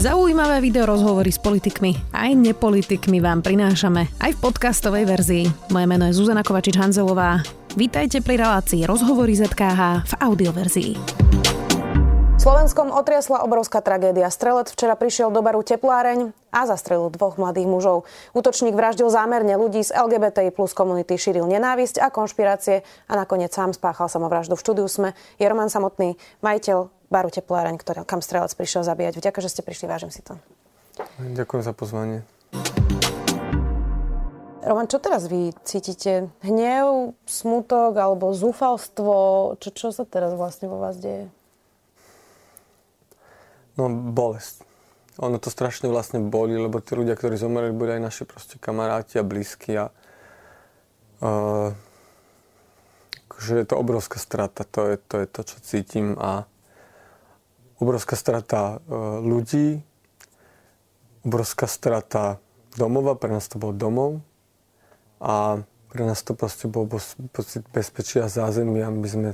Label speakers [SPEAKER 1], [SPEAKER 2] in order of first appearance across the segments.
[SPEAKER 1] Zaujímavé video rozhovory s politikmi aj nepolitikmi vám prinášame aj v podcastovej verzii. Moje meno je Zuzana Kovačič-Hanzelová. Vítajte pri relácii Rozhovory ZKH v audioverzii. Slovenskom otriasla obrovská tragédia. Strelec včera prišiel do baru Tepláreň a zastrelil dvoch mladých mužov. Útočník vraždil zámerne ľudí z LGBTI plus komunity, šíril nenávisť a konšpirácie a nakoniec sám spáchal samovraždu. V štúdiu sme je Roman Samotný, majiteľ baru Tepláreň, ktorý, kam strelec prišiel zabíjať. Vďaka, že ste prišli, vážim si to.
[SPEAKER 2] Ďakujem za pozvanie.
[SPEAKER 1] Roman, čo teraz vy cítite? Hnev, smutok alebo zúfalstvo? Čo, čo sa teraz vlastne vo vás deje?
[SPEAKER 2] No bolesť. Ono to strašne vlastne boli, lebo tí ľudia, ktorí zomreli, boli aj naši proste kamaráti a blízki a uh, že je to obrovská strata, to je, to je to, čo cítim a obrovská strata uh, ľudí, obrovská strata domova, pre nás to bol domov a pre nás to proste bol pocit bezpečia a zázemia, my sme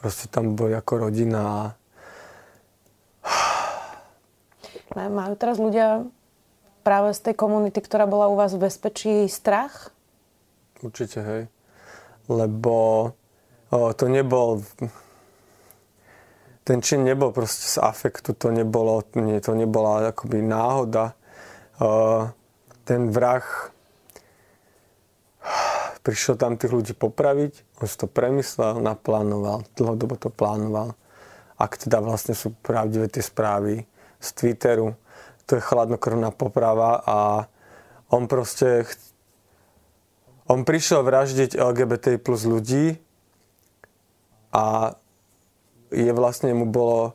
[SPEAKER 2] proste tam boli ako rodina a
[SPEAKER 1] Majú teraz ľudia práve z tej komunity, ktorá bola u vás v bezpečí, strach?
[SPEAKER 2] Určite, hej. Lebo o, to nebol... Ten čin nebol proste z afektu, to nebolo, nie, to nebola akoby náhoda. O, ten vrah prišiel tam tých ľudí popraviť, on si to premyslel, naplánoval, dlhodobo to plánoval. Ak teda vlastne sú pravdivé tie správy, z Twitteru. To je chladnokrvná poprava a on proste... On prišiel vraždiť LGBT plus ľudí a je vlastne mu bolo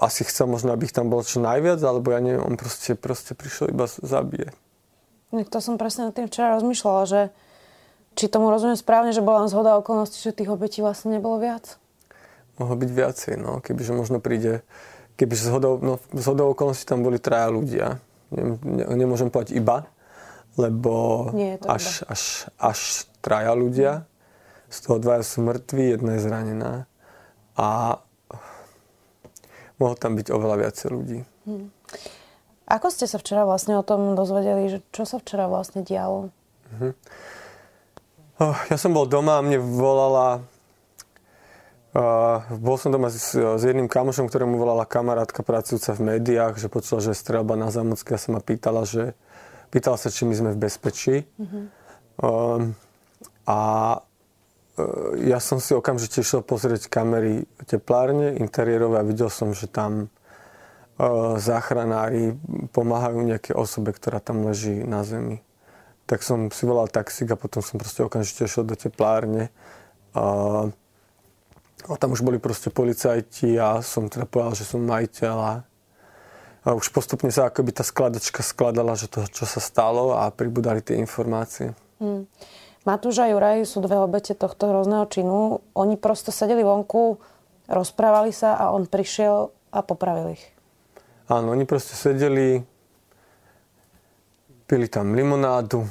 [SPEAKER 2] asi chcel možno, aby ich tam bolo čo najviac, alebo ja neviem, on proste, proste prišiel iba zabíjať.
[SPEAKER 1] To som presne nad tým včera rozmýšľala, že či tomu rozumiem správne, že bola len zhoda okolností, že tých obetí vlastne nebolo viac?
[SPEAKER 2] Mohlo byť viacej, no. Kebyže možno príde keby z hodou, no, z hodou okolností tam boli traja ľudia. Ne, ne, nemôžem povedať iba, lebo Nie až, až, až traja ľudia. Z toho dvaja sú mŕtvi, jedna je zranená. A mohlo tam byť oveľa viacej ľudí. Hmm.
[SPEAKER 1] Ako ste sa včera vlastne o tom dozvedeli, že čo sa včera vlastne dialo? Uh-huh.
[SPEAKER 2] Oh, ja som bol doma a mne volala Uh, bol som doma s, s jedným kamošom, ktorému volala kamarátka pracujúca v médiách, že počula, že je strelba na Zamocké a sa ma pýtala, že pýtala sa, či my sme v bezpečí. Uh-huh. Uh, a ja som si okamžite išiel pozrieť kamery teplárne, interiérové a videl som, že tam uh, záchranári pomáhajú nejaké osobe, ktorá tam leží na zemi. Tak som si volal taxík a potom som proste okamžite išiel do teplárne. Uh, a tam už boli proste policajti a som teda povedal, že som majiteľ a, a už postupne sa akoby tá skladačka skladala, že to, čo sa stalo a pribudali tie informácie. Hmm.
[SPEAKER 1] Matúš a Juraj sú dve obete tohto hrozného činu. Oni prosto sedeli vonku, rozprávali sa a on prišiel a popravil ich.
[SPEAKER 2] Áno, oni proste sedeli, pili tam limonádu,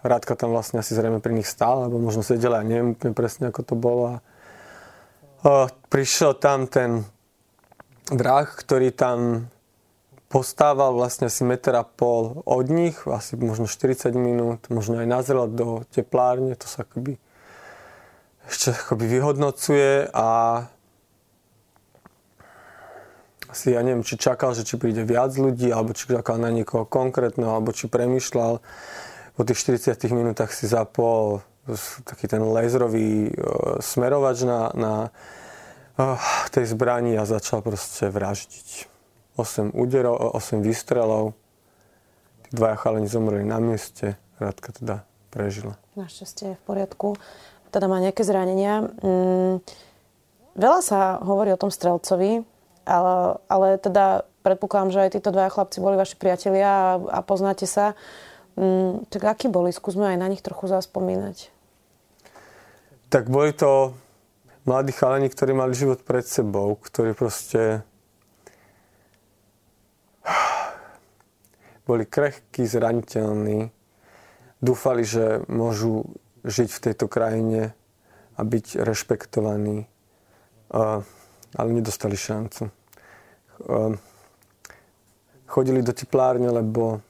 [SPEAKER 2] Rádka tam vlastne asi zrejme pri nich stál, alebo možno sedela, ja neviem presne, ako to bolo. A prišiel tam ten vrah, ktorý tam postával vlastne asi meter a pol od nich, asi možno 40 minút, možno aj nazrel do teplárne, to sa akoby ešte akoby vyhodnocuje a asi ja neviem, či čakal, že či príde viac ľudí, alebo či čakal na niekoho konkrétneho, alebo či premyšľal po tých 40 minútach si zapol taký ten laserový uh, smerovač na, na uh, tej zbrani a začal proste vraždiť. 8 úderov, 8 výstrelov. Tí dvaja chalani zomreli na mieste. Radka teda prežila.
[SPEAKER 1] Našťastie je v poriadku. Teda má nejaké zranenia. Mm, veľa sa hovorí o tom strelcovi, ale, ale teda predpokladám, že aj títo dvaja chlapci boli vaši priatelia a, a poznáte sa. Mm, tak akí boli? Skúsme aj na nich trochu zaspomínať.
[SPEAKER 2] Tak boli to mladí chalani, ktorí mali život pred sebou, ktorí proste boli krehkí, zraniteľní, dúfali, že môžu žiť v tejto krajine a byť rešpektovaní, ale nedostali šancu. chodili do teplárne, lebo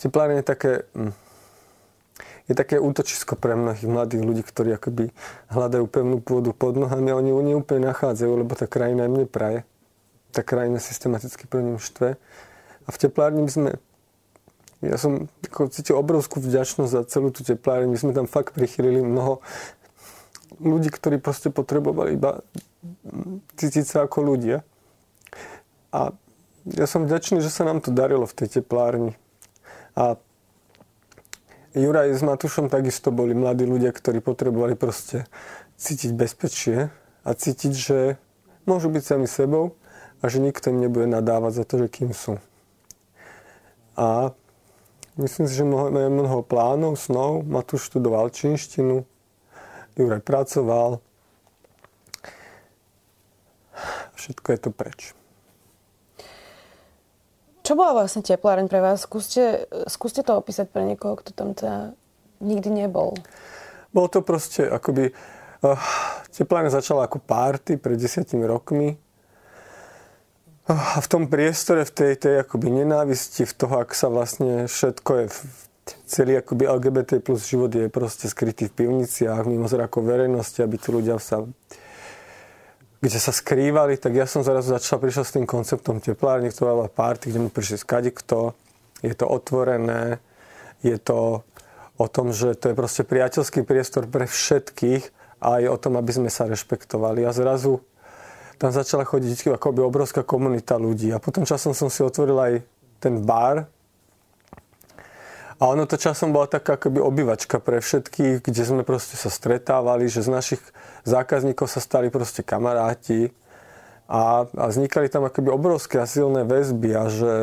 [SPEAKER 2] teplárne je také, hm, je také útočisko pre mnohých mladých ľudí, ktorí akoby hľadajú pevnú pôdu pod nohami a oni ju neúplne nachádzajú, lebo tá krajina im nepraje. Tá krajina systematicky pre ním štve. A v teplárni sme ja som ako, cítil obrovskú vďačnosť za celú tú teplárne. My sme tam fakt prichylili mnoho ľudí, ktorí proste potrebovali iba cítiť sa ako ľudia. A ja som vďačný, že sa nám to darilo v tej teplárni. A Juraj s Matušom takisto boli mladí ľudia, ktorí potrebovali proste cítiť bezpečie a cítiť, že môžu byť sami sebou a že nikto im nebude nadávať za to, že kým sú. A Myslím si, že máme mnoho plánov, snov. Matúš študoval čínštinu, Juraj pracoval. Všetko je to preč.
[SPEAKER 1] Čo bola vlastne tepláreň pre vás? Skúste, skúste to opísať pre niekoho, kto tam teda nikdy nebol.
[SPEAKER 2] Bolo to proste akoby... Uh, tepláreň začala ako párty pred desiatimi rokmi a v tom priestore, v tej, tej akoby nenávisti, v toho, ak sa vlastne všetko je, celý akoby LGBT plus život je proste skrytý v pivniciach, mimo zrakov verejnosti, aby tí ľudia sa kde sa skrývali, tak ja som zrazu začal, prišiel s tým konceptom teplárne, ktorá bola party, kde mi prišli kto. je to otvorené, je to o tom, že to je proste priateľský priestor pre všetkých a aj o tom, aby sme sa rešpektovali. A zrazu tam začala chodiť akoby obrovská komunita ľudí. A potom časom som si otvoril aj ten bar. A ono to časom bola taká akoby obývačka pre všetkých, kde sme proste sa stretávali, že z našich zákazníkov sa stali proste kamaráti. A, a vznikali tam akoby obrovské a silné väzby a že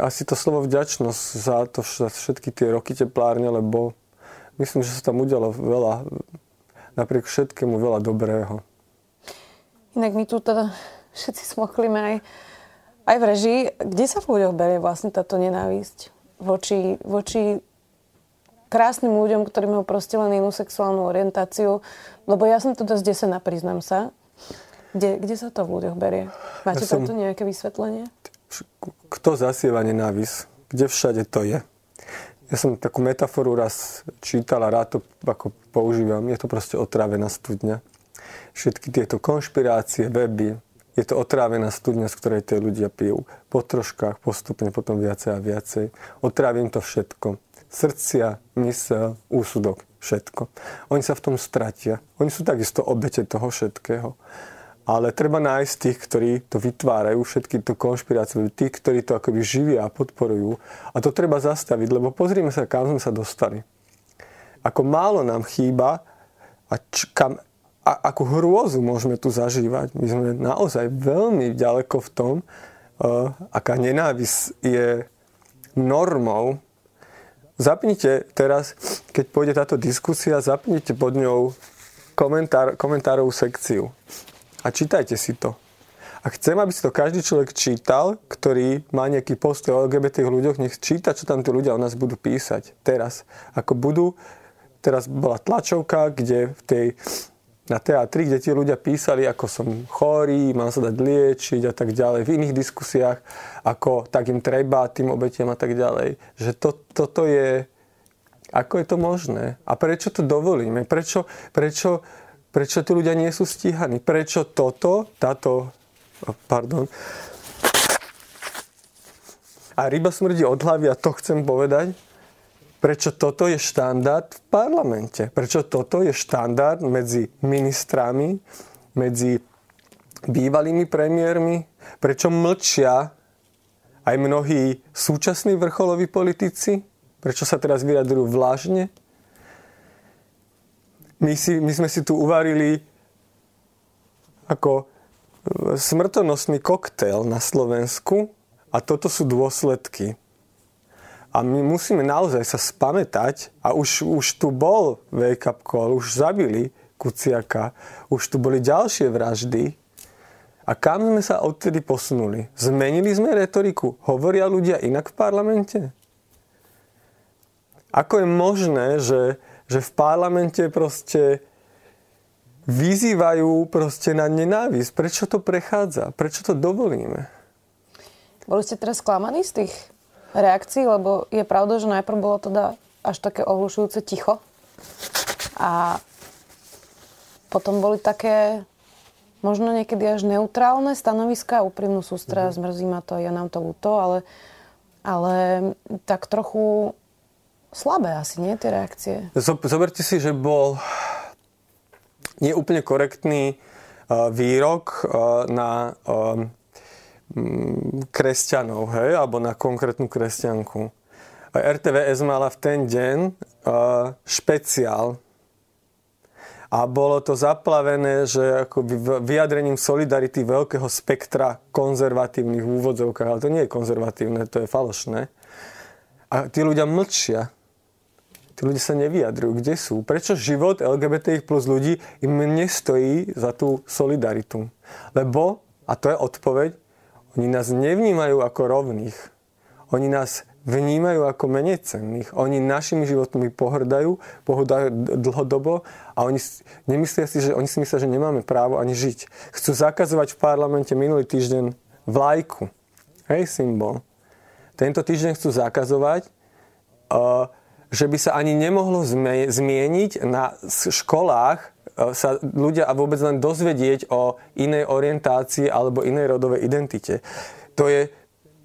[SPEAKER 2] asi to slovo vďačnosť za to za všetky tie roky teplárne, lebo myslím, že sa tam udialo veľa, napriek všetkému veľa dobrého.
[SPEAKER 1] Inak my tu teda všetci smochlíme aj, aj v režii. Kde sa v ľuďoch berie vlastne táto nenávisť voči, voči krásnym ľuďom, ktorí majú proste len inú sexuálnu orientáciu? Lebo ja som to dosť desená, priznám sa. Kde, kde sa to v ľuďoch berie? Máte ja som... to nejaké vysvetlenie?
[SPEAKER 2] Kto zasieva nenávisť? Kde všade to je? Ja som takú metaforu raz čítal a rád to ako používam. Je to proste otrávená studňa. Všetky tieto konšpirácie, weby, je to otrávená studňa, z ktorej tie ľudia pijú. Po troškách, postupne, potom viacej a viacej. Otrávim to všetko. Srdcia, mysel, úsudok, všetko. Oni sa v tom stratia. Oni sú takisto obete toho všetkého ale treba nájsť tých, ktorí to vytvárajú, všetky to konšpirácie, tí, ktorí to akoby živia a podporujú. A to treba zastaviť, lebo pozrime sa, kam sme sa dostali. Ako málo nám chýba a, č- kam, a akú hrôzu môžeme tu zažívať. My sme naozaj veľmi ďaleko v tom, uh, aká nenávisť je normou. Zapnite teraz, keď pôjde táto diskusia, zapnite pod ňou komentár, komentárovú sekciu a čítajte si to. A chcem, aby si to každý človek čítal, ktorý má nejaký post o LGBT ľuďoch, nech číta, čo tam tí ľudia o nás budú písať teraz. Ako budú, teraz bola tlačovka, kde v tej, na teatri, kde tí ľudia písali, ako som chorý, mám sa dať liečiť a tak ďalej. V iných diskusiách, ako tak im treba, tým obetiam a tak ďalej. Že to, toto je, ako je to možné? A prečo to dovolíme? Prečo, prečo Prečo tí ľudia nie sú stíhaní? Prečo toto, táto, pardon, a ryba smrdí od hlavy a to chcem povedať, prečo toto je štandard v parlamente. Prečo toto je štandard medzi ministrami, medzi bývalými premiérmi, prečo mlčia aj mnohí súčasní vrcholoví politici, prečo sa teraz vyjadrujú vlážne, my, si, my sme si tu uvarili ako smrtonosný koktail na Slovensku a toto sú dôsledky. A my musíme naozaj sa spamätať a už, už tu bol wake-up call, už zabili Kuciaka, už tu boli ďalšie vraždy. A kam sme sa odtedy posunuli? Zmenili sme retoriku? Hovoria ľudia inak v parlamente? Ako je možné, že že v parlamente proste vyzývajú proste na nenávisť. Prečo to prechádza? Prečo to dovolíme?
[SPEAKER 1] Boli ste teraz sklamaní z tých reakcií, lebo je pravda, že najprv bolo teda až také ohlušujúce ticho. A potom boli také možno niekedy až neutrálne stanoviska, úprimnú sústra, mm-hmm. zmrzí ma to, ja nám to ľúto, ale, ale tak trochu slabé asi, nie, tie reakcie?
[SPEAKER 2] Zoberte si, že bol nie úplne korektný uh, výrok uh, na uh, kresťanov, hej, alebo na konkrétnu kresťanku. RTVS mala v ten deň špeciál a bolo to zaplavené, že akoby vyjadrením solidarity veľkého spektra konzervatívnych úvodzovkách, ale to nie je konzervatívne, to je falošné. A tí ľudia mlčia. Tí ľudia sa nevyjadrujú. Kde sú? Prečo život LGBTI plus ľudí im nestojí za tú solidaritu? Lebo, a to je odpoveď, oni nás nevnímajú ako rovných. Oni nás vnímajú ako menej cenných. Oni našimi životmi pohrdajú, pohrdajú dlhodobo a oni nemyslia si, že oni si myslia, že nemáme právo ani žiť. Chcú zakazovať v parlamente minulý týždeň vlajku. Hej, symbol. Tento týždeň chcú zakazovať, uh, že by sa ani nemohlo zmieniť na školách uh, sa ľudia a vôbec len dozvedieť o inej orientácii alebo inej rodovej identite. To je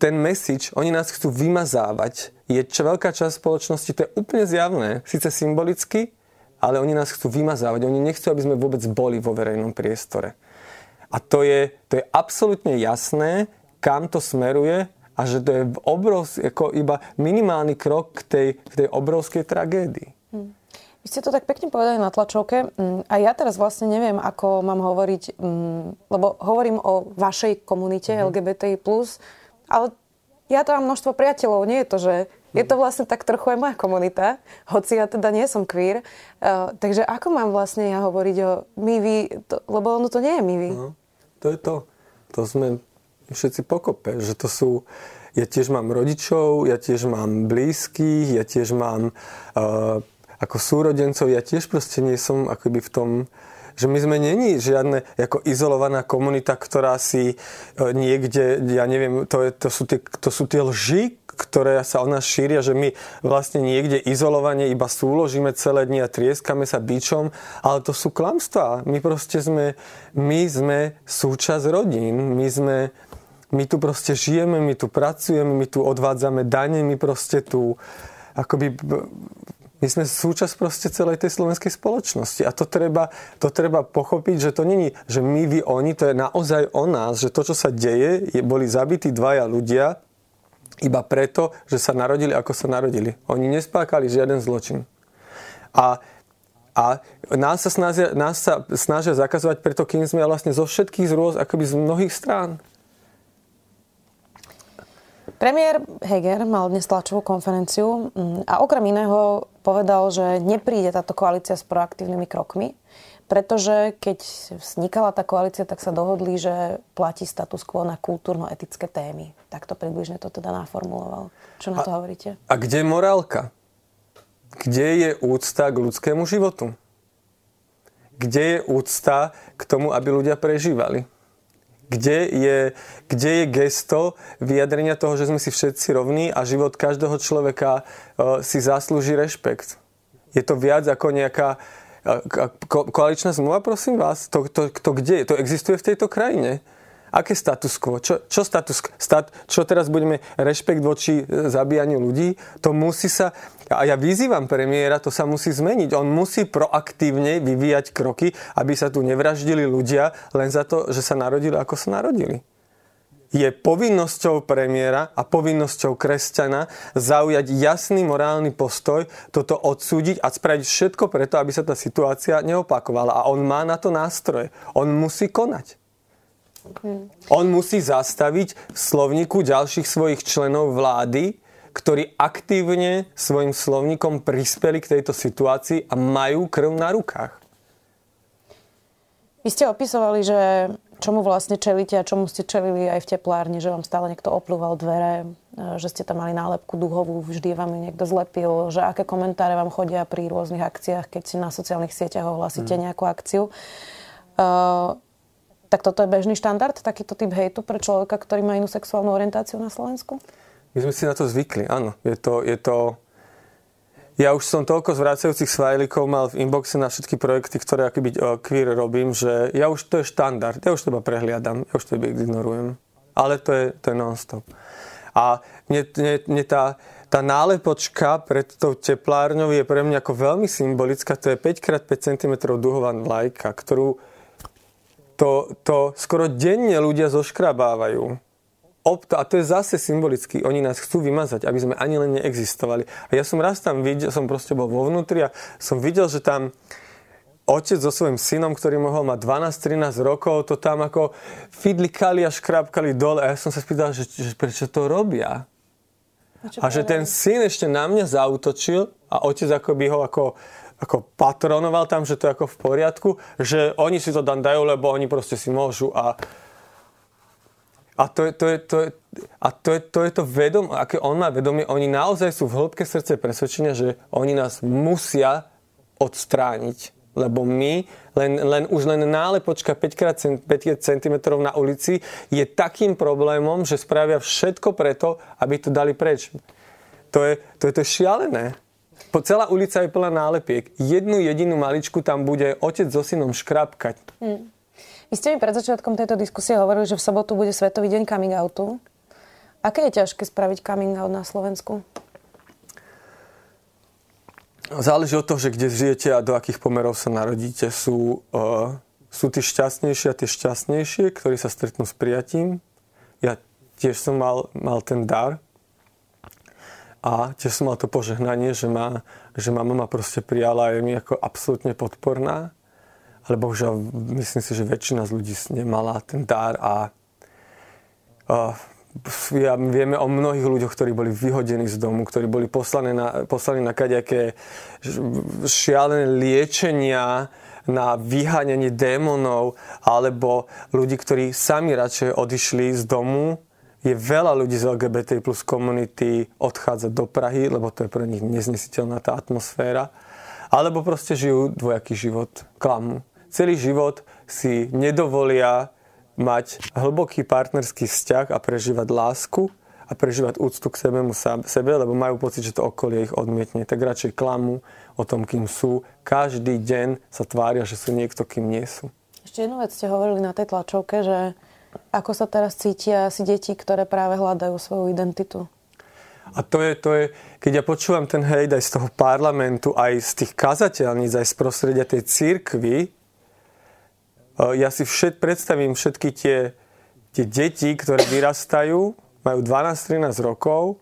[SPEAKER 2] ten message, oni nás chcú vymazávať. Je čo veľká časť spoločnosti, to je úplne zjavné, síce symbolicky, ale oni nás chcú vymazávať. Oni nechcú, aby sme vôbec boli vo verejnom priestore. A to je, to je absolútne jasné, kam to smeruje a že to je obrovský, ako iba minimálny krok k tej, k tej obrovskej tragédii. Hm.
[SPEAKER 1] Vy ste to tak pekne povedali na tlačovke hm, a ja teraz vlastne neviem, ako mám hovoriť, hm, lebo hovorím o vašej komunite mm. LGBTI+, ale ja to mám množstvo priateľov, nie je to, že je to vlastne tak trochu aj moja komunita, hoci ja teda nie som queer. Uh, takže ako mám vlastne ja hovoriť o my, vy, to, lebo ono to nie je my, vy. No,
[SPEAKER 2] to je to. To sme všetci pokope, že to sú... Ja tiež mám rodičov, ja tiež mám blízkych, ja tiež mám uh, ako súrodencov, ja tiež proste nie som akoby v tom že my sme není žiadne ako izolovaná komunita, ktorá si e, niekde, ja neviem, to, je, to, sú, tie, to sú tie lži, ktoré sa o nás šíria, že my vlastne niekde izolovane iba súložíme celé dni a trieskame sa bičom, ale to sú klamstvá. My proste sme, my sme súčasť rodín, my sme, my tu proste žijeme, my tu pracujeme, my tu odvádzame dane, my proste tu akoby my sme súčasť proste celej tej slovenskej spoločnosti a to treba, to treba pochopiť, že to není, že my, vy, oni, to je naozaj o nás, že to, čo sa deje, je, boli zabití dvaja ľudia iba preto, že sa narodili, ako sa narodili. Oni nespákali žiaden zločin. A a nás sa, snažia, nás sa snažia zakazovať preto, kým sme vlastne zo všetkých zrôz, akoby z mnohých strán.
[SPEAKER 1] Premiér Heger mal dnes tlačovú konferenciu mm, a okrem iného povedal, že nepríde táto koalícia s proaktívnymi krokmi, pretože keď vznikala tá koalícia, tak sa dohodli, že platí status quo na kultúrno-etické témy. Takto približne to teda naformuloval. Čo na to a, hovoríte?
[SPEAKER 2] A kde je morálka? Kde je úcta k ľudskému životu? Kde je úcta k tomu, aby ľudia prežívali? Kde je, kde je gesto vyjadrenia toho, že sme si všetci rovní a život každého človeka uh, si zaslúži rešpekt. Je to viac ako nejaká ko, koaličná zmluva, prosím vás? To, to, to kde? To existuje v tejto krajine? Aké status quo? Čo, čo status stat, Čo teraz budeme rešpekt voči e, zabíjaniu ľudí? To musí sa... A ja vyzývam premiéra, to sa musí zmeniť. On musí proaktívne vyvíjať kroky, aby sa tu nevraždili ľudia len za to, že sa narodili, ako sa narodili. Je povinnosťou premiéra a povinnosťou kresťana zaujať jasný morálny postoj, toto odsúdiť a spraviť všetko preto, aby sa tá situácia neopakovala. A on má na to nástroje. On musí konať. On musí zastaviť v slovníku ďalších svojich členov vlády, ktorí aktívne svojim slovníkom prispeli k tejto situácii a majú krv na rukách.
[SPEAKER 1] Vy ste opisovali, že čomu vlastne čelíte a čomu ste čelili aj v teplárni, že vám stále niekto oplúval dvere, e, že ste tam mali nálepku duhovú, vždy vám ju niekto zlepil, že aké komentáre vám chodia pri rôznych akciách, keď si na sociálnych sieťach ohlasíte mm. nejakú akciu. Uh, tak toto je bežný štandard, takýto typ hejtu pre človeka, ktorý má inú sexuálnu orientáciu na Slovensku?
[SPEAKER 2] My sme si na to zvykli, áno. Je to, je to... Ja už som toľko zvracajúcich svajlikov mal v inboxe na všetky projekty, ktoré akoby queer robím, že ja už to je štandard, ja už to iba prehliadam, ja už to iba ignorujem. Ale to je, to je non-stop. A mne, mne, mne tá, tá nálepočka pred tou teplárňou je pre mňa ako veľmi symbolická. To je 5x5 cm duhová lajka, ktorú to, to skoro denne ľudia zoškrabávajú. A to je zase symbolicky. Oni nás chcú vymazať, aby sme ani len neexistovali. A ja som raz tam videl, som proste bol vo vnútri a som videl, že tam otec so svojím synom, ktorý mohol mať 12-13 rokov, to tam ako fidlikali a škrapkali dole. A ja som sa spýtal, že, že prečo to robia. A, a že ten syn ešte na mňa zautočil a otec ako by ho ako ako patronoval tam, že to je ako v poriadku, že oni si to tam dajú, lebo oni proste si môžu a a to je to, je, to, je, a to, je, to, je to vedom, aké on má vedomie, oni naozaj sú v hĺbke srdce presvedčenia, že oni nás musia odstrániť. Lebo my, len, len už len nálepočka 5 5 cm na ulici je takým problémom, že spravia všetko preto, aby to dali preč. To je to, je to šialené. Po celá ulica je plná nálepiek. Jednu jedinú maličku tam bude otec so synom škrapkať. Hmm.
[SPEAKER 1] Vy ste mi pred začiatkom tejto diskusie hovorili, že v sobotu bude Svetový deň coming outu. Aké je ťažké spraviť coming out na Slovensku?
[SPEAKER 2] Záleží od toho, že kde žijete a do akých pomerov sa narodíte. Sú, uh, sú tí šťastnejšie a tie šťastnejšie, ktorí sa stretnú s prijatím. Ja tiež som mal, mal ten dar, a tiež som mal to požehnanie, že ma, že ma mama proste prijala a je mi ako absolútne podporná. Ale bohužiaľ, myslím si, že väčšina z ľudí nemala ten dar a, a ja, vieme o mnohých ľuďoch, ktorí boli vyhodení z domu, ktorí boli poslaní na, poslaní na kaďaké šialené liečenia, na vyháňanie démonov, alebo ľudí, ktorí sami radšej odišli z domu, je veľa ľudí z LGBT plus komunity odchádza do Prahy, lebo to je pre nich neznesiteľná tá atmosféra. Alebo proste žijú dvojaký život, klamu. Celý život si nedovolia mať hlboký partnerský vzťah a prežívať lásku a prežívať úctu k sebemu, sebe, lebo majú pocit, že to okolie ich odmietne. Tak radšej klamu o tom, kým sú. Každý deň sa tvária, že sú niekto, kým nie sú.
[SPEAKER 1] Ešte jednu vec ste hovorili na tej tlačovke, že ako sa teraz cítia asi deti, ktoré práve hľadajú svoju identitu?
[SPEAKER 2] A to je, to je, keď ja počúvam ten hejt aj z toho parlamentu, aj z tých kazateľníc, aj z prostredia tej církvy, e, ja si všet, predstavím všetky tie, tie deti, ktoré vyrastajú, majú 12-13 rokov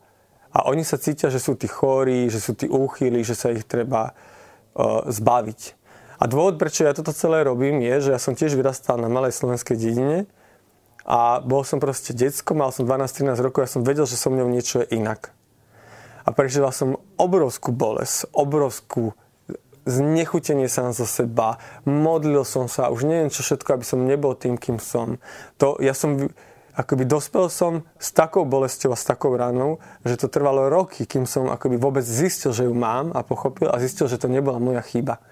[SPEAKER 2] a oni sa cítia, že sú tí chorí, že sú tí úchyli, že sa ich treba uh, zbaviť. A dôvod, prečo ja toto celé robím, je, že ja som tiež vyrastal na malej slovenskej dedine a bol som proste decko, mal som 12-13 rokov, ja som vedel, že so mnou niečo je inak. A prežíval som obrovskú bolesť, obrovskú znechutenie sa zo seba, modlil som sa, už neviem čo všetko, aby som nebol tým, kým som. To, ja som, akoby dospel som s takou bolesťou a s takou ranou, že to trvalo roky, kým som akoby vôbec zistil, že ju mám a pochopil a zistil, že to nebola moja chyba.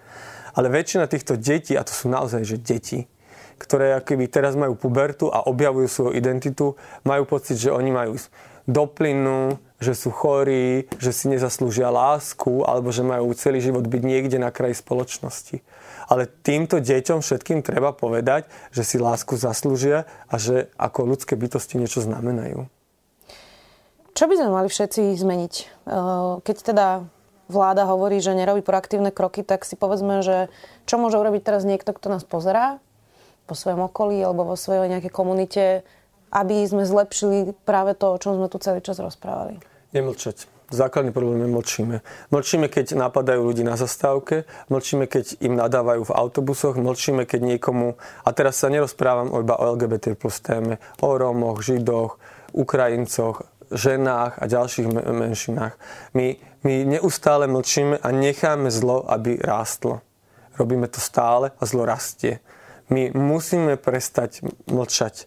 [SPEAKER 2] Ale väčšina týchto detí, a to sú naozaj že deti, ktoré akoby teraz majú pubertu a objavujú svoju identitu, majú pocit, že oni majú doplinu, že sú chorí, že si nezaslúžia lásku alebo že majú celý život byť niekde na kraji spoločnosti. Ale týmto deťom všetkým treba povedať, že si lásku zaslúžia a že ako ľudské bytosti niečo znamenajú.
[SPEAKER 1] Čo by sme mali všetci zmeniť? Keď teda vláda hovorí, že nerobí proaktívne kroky, tak si povedzme, že čo môže urobiť teraz niekto, kto nás pozerá vo svojom okolí alebo vo svojej nejakej komunite, aby sme zlepšili práve to, o čom sme tu celý čas rozprávali?
[SPEAKER 2] Nemlčať. Základný problém je mlčíme. Mlčíme, keď napadajú ľudí na zastávke, mlčíme, keď im nadávajú v autobusoch, mlčíme, keď niekomu... A teraz sa nerozprávam iba o LGBT plus téme, o Rómoch, Židoch, Ukrajincoch, ženách a ďalších menšinách. My, my neustále mlčíme a necháme zlo, aby rástlo. Robíme to stále a zlo rastie. My musíme prestať mlčať.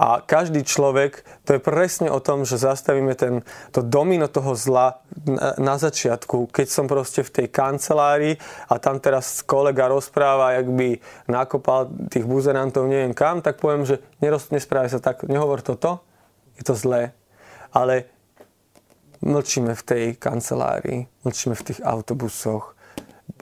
[SPEAKER 2] A každý človek, to je presne o tom, že zastavíme ten, to domino toho zla na, na začiatku, keď som proste v tej kancelárii a tam teraz kolega rozpráva, jak by nakopal tých buzerantov neviem kam, tak poviem, že neroz, nesprávaj sa tak, nehovor toto, je to zlé. Ale mlčíme v tej kancelárii, mlčíme v tých autobusoch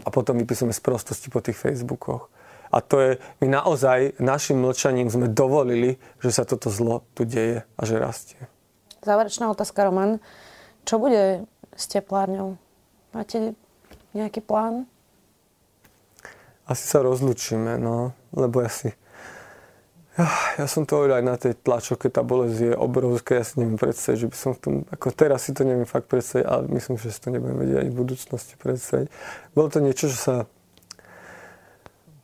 [SPEAKER 2] a potom vypisujeme z prostosti po tých Facebookoch. A to je, my naozaj našim mlčaním sme dovolili, že sa toto zlo tu deje a že rastie.
[SPEAKER 1] Záverečná otázka, Roman. Čo bude s teplárňou? Máte nejaký plán?
[SPEAKER 2] Asi sa rozlučíme, no, lebo ja si... Ja, ja som to hovoril aj na tej tlačovke, tá bolesť je obrovská, ja si neviem predstaviť, že by som v tom, ako teraz si to neviem fakt predstaviť, ale myslím, že si to nebudem vedieť ani v budúcnosti predstaviť. Bolo to niečo, čo sa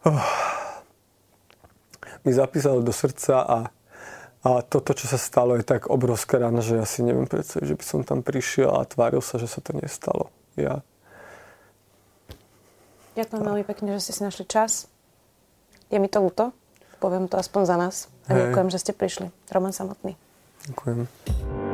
[SPEAKER 2] oh, mi zapísalo do srdca a, a toto, čo sa stalo, je tak obrovská rána, že ja si neviem predstaviť, že by som tam prišiel a tváril sa, že sa to nestalo. Ja.
[SPEAKER 1] Ďakujem veľmi pekne, že ste si našli čas. Je mi to ľúto, poviem to aspoň za nás. A ďakujem, že ste prišli. Roman Samotný.
[SPEAKER 2] Ďakujem.